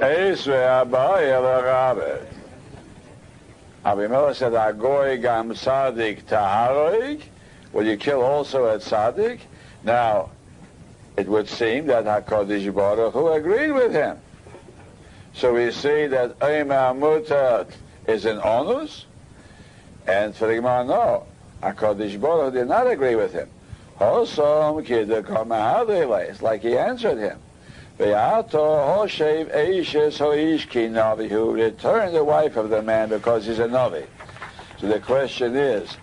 Esre Abaye Rabbe. Abimelech said, Agoy Gam Sadik Taharoig. Will you kill also at Sadik? Now, it would seem that HaKadosh Baruch Hu agreed with him. So we see that Eimah Mutat is an onus, and for the Gemara, no. HaKadosh Baruch Hu did not agree with him. Also, it's like he answered him. Ve'ato hoshev eishes hoish ki navi, who returned the wife of the man because he's a navi. So the question is,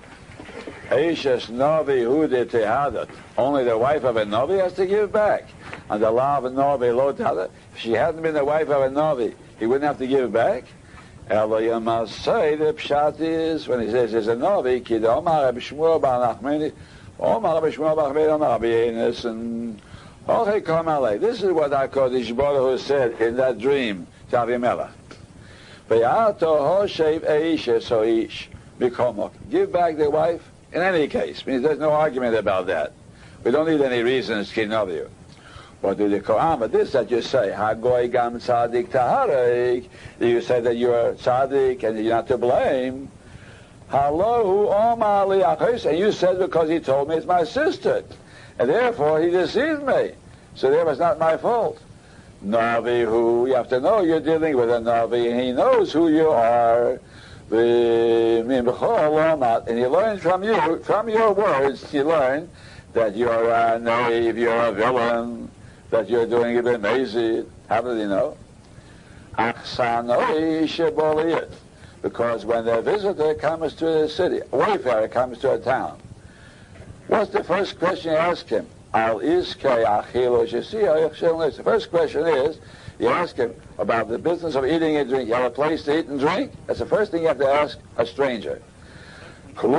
eishes navi hu de tehadat, only the wife of a navi has to give back. And the law of a navi if she hadn't been the wife of a navi, he wouldn't have to give back. Say the pshat is, when he says he's a navi, ki de omar Reb Shmuel bar Nachmani, omar Reb Shmuel bar Nachmani, omar Oh, and this is what HaKadosh Baruch Hu said in that dream to Avimelech. Give back the wife in any case. Means there's no argument about that. We don't need any reasons to know you. What do the Quran? But this that you say, Hagoy gam tzaddik taharik. You say that you're tzaddik and you're not to blame. Hello, Omar And you said because he told me it's my sister. And therefore he deceived me. So therefore it's not my fault. Navi who, you have to know you're dealing with a Navi and he knows who you are. And he learn from you, from your words, he learn that you're a knave, you're a villain, that you're doing it amazing. How did he know? Because when the visitor comes to the city, wayfarer comes to a town, What's the first question you ask him? Al oh, The first question is, you ask him about the business of eating and drinking. You have a place to eat and drink? That's the first thing you have to ask a stranger. You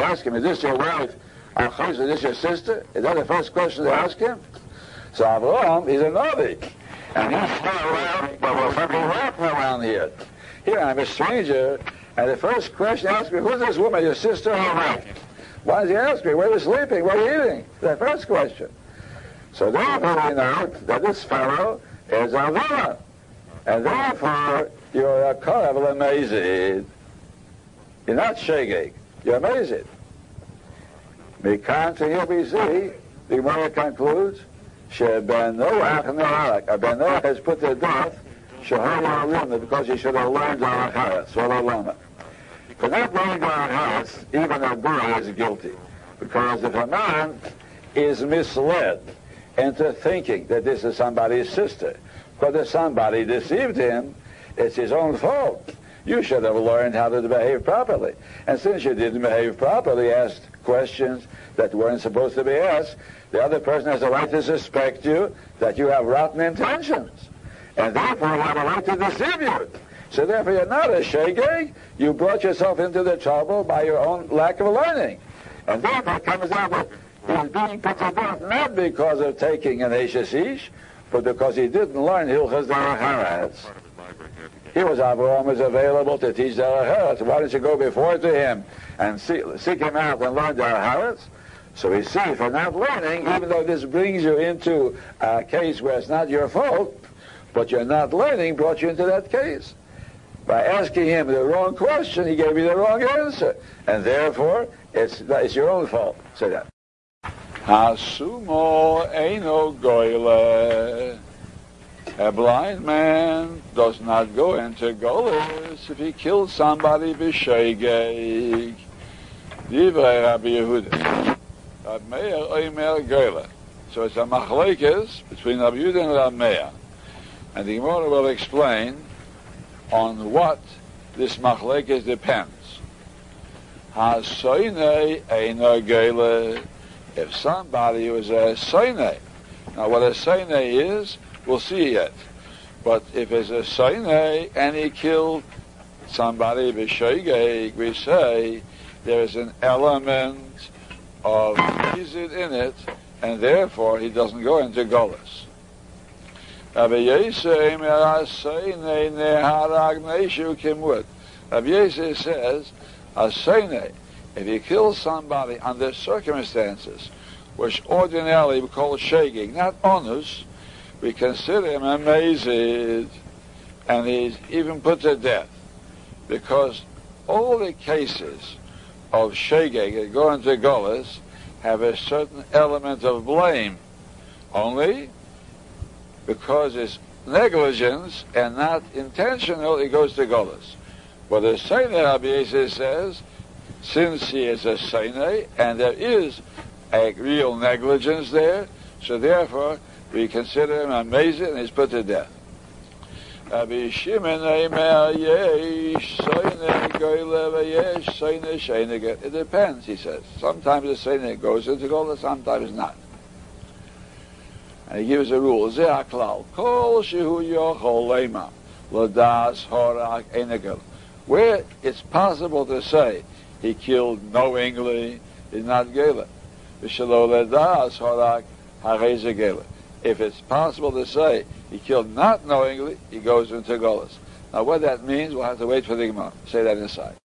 ask him, is this your wife? Is this your sister? Is that the first question to ask him? So Abraham, he's a Navi. And he's around, but we're fucking around here. Here I'm a stranger, and the first question asks me, who's this woman, your sister or wife? Why does he ask me? Where are you sleeping? What are you eating? The first question. So therefore we know that this fellow is a villain. And therefore you're a korav amazing. You're not shagig. You're. Mikan to here we see, the Gemara concludes, Ben Noach Ben Noach has put to death Shahar because he should have learned Alacharet, Swallah for going to our house, even a boy is guilty. Because if a man is misled into thinking that this is somebody's sister, if somebody deceived him, it's his own fault. You should have learned how to behave properly. And since you didn't behave properly, asked questions that weren't supposed to be asked, the other person has a right to suspect you that you have rotten intentions. And therefore have a right to deceive you. So therefore you're not a shegeg. You brought yourself into the trouble by your own lack of learning. And therefore comes out that he's being put to death not because of taking an Eshes but because he didn't learn Hilchas Derech Eretz. He was Abraham was available to teach Derech Eretz. Why don't you go before to him and see, seek him out and learn Derech Eretz? So we see for not learning, even though this brings you into a case where it's not your fault, but you're not learning brought you into that case. By asking him the wrong question, he gave you the wrong answer. And therefore, it's, it's your own fault. Say that. Hasumo eino goyle. A blind man does not go into Golis if he kills somebody b'sheigeg. Divrei Rabbi Yehuda. Rab oimer goyle. So it's a machlekes between Rabbi Yehuda and Rab. And the Gemara will explain on what this machlekes depends. If somebody was a soine, now what a soine is, we'll see yet. But if it's a soine and he killed somebody we say there's an element of chizit in it, and therefore he doesn't go into Golas. Rabbi Yisrael says, Asene, if you kill somebody under circumstances which ordinarily we call shaking, not onus, we consider him amazed, and he's even put to death, because all the cases of Shegeg that go into Golas have a certain element of blame, only because it's negligence and not intentional, it goes to Golas. But the Sene Rabbi says, since he is a Sene, and there is a real negligence there, so therefore we consider him amazing and he's put to death. Rabbi Shimon It depends, he says. Sometimes the Sene goes into Golas, sometimes not. And he gives a rule. Ze aklal. Kol shehu yochol lema. Ladas horak enegel. Where it's possible to say he killed knowingly is not gela. V'shelo ladas horak hareze gela. If it's possible to say he killed not knowingly, he goes into Golas. Now what that means, we'll have to wait for the Gemara. Say that inside.